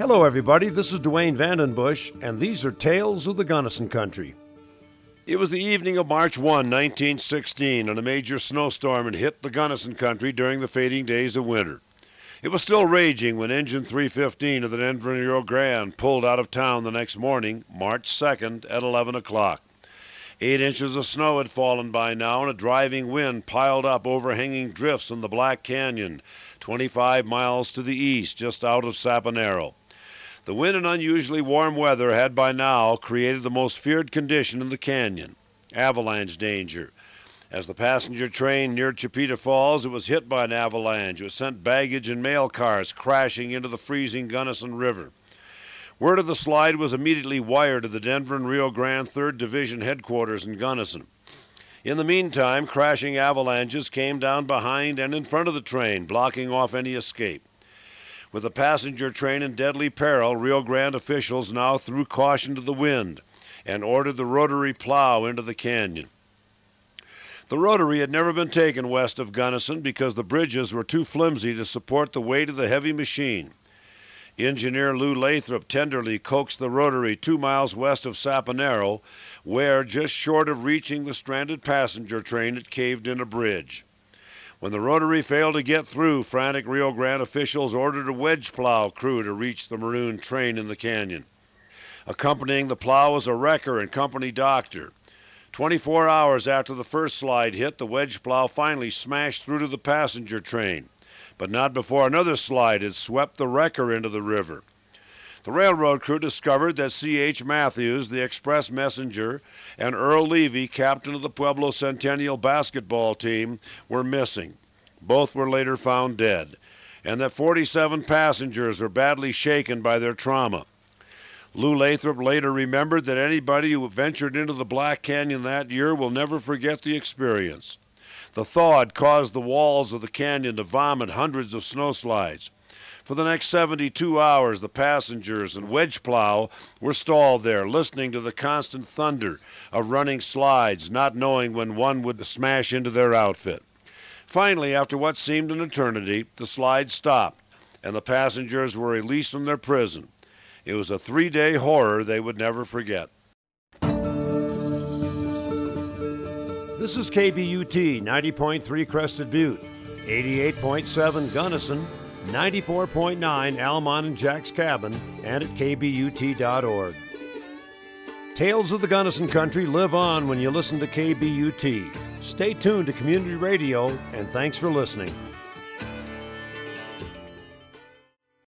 Hello, everybody. This is Duane Vandenbusche, and these are Tales of the Gunnison Country. It was the evening of March 1, 1916, and a major snowstorm had hit the Gunnison Country during the fading days of winter. It was still raging when Engine 315 of the Denver Rio Grande pulled out of town the next morning, March 2nd, at 11 o'clock. Eight inches of snow had fallen by now, and a driving wind piled up overhanging drifts in the Black Canyon, 25 miles to the east, just out of Sapinero. The wind and unusually warm weather had by now created the most feared condition in the canyon avalanche danger. As the passenger train neared Chipeta Falls, it was hit by an avalanche. It sent baggage and mail cars crashing into the freezing Gunnison River. Word of the slide was immediately wired to the Denver and Rio Grande 3rd Division headquarters in Gunnison. In the meantime, crashing avalanches came down behind and in front of the train, blocking off any escape. With the passenger train in deadly peril, Rio Grande officials now threw caution to the wind and ordered the rotary plow into the canyon. The rotary had never been taken west of Gunnison because the bridges were too flimsy to support the weight of the heavy machine. Engineer Lou Lathrop tenderly coaxed the rotary two miles west of Sapinero, where, just short of reaching the stranded passenger train, it caved in a bridge. When the rotary failed to get through, frantic Rio Grande officials ordered a wedge plow crew to reach the maroon train in the canyon. Accompanying the plow was a wrecker and company doctor. 24 hours after the first slide hit, the wedge plow finally smashed through to the passenger train but not before another slide had swept the wrecker into the river. The railroad crew discovered that C.H. Matthews, the express messenger, and Earl Levy, captain of the Pueblo Centennial basketball team, were missing. Both were later found dead, and that 47 passengers were badly shaken by their trauma. Lou Lathrop later remembered that anybody who ventured into the Black Canyon that year will never forget the experience. The thaw had caused the walls of the canyon to vomit hundreds of snowslides. For the next 72 hours, the passengers and wedge plow were stalled there, listening to the constant thunder of running slides, not knowing when one would smash into their outfit. Finally, after what seemed an eternity, the slide stopped, and the passengers were released from their prison. It was a three day horror they would never forget. This is KBUT 90.3 Crested Butte, 88.7 Gunnison, 94.9 Almont and Jack's Cabin, and at KBUT.org. Tales of the Gunnison Country live on when you listen to KBUT. Stay tuned to community radio, and thanks for listening.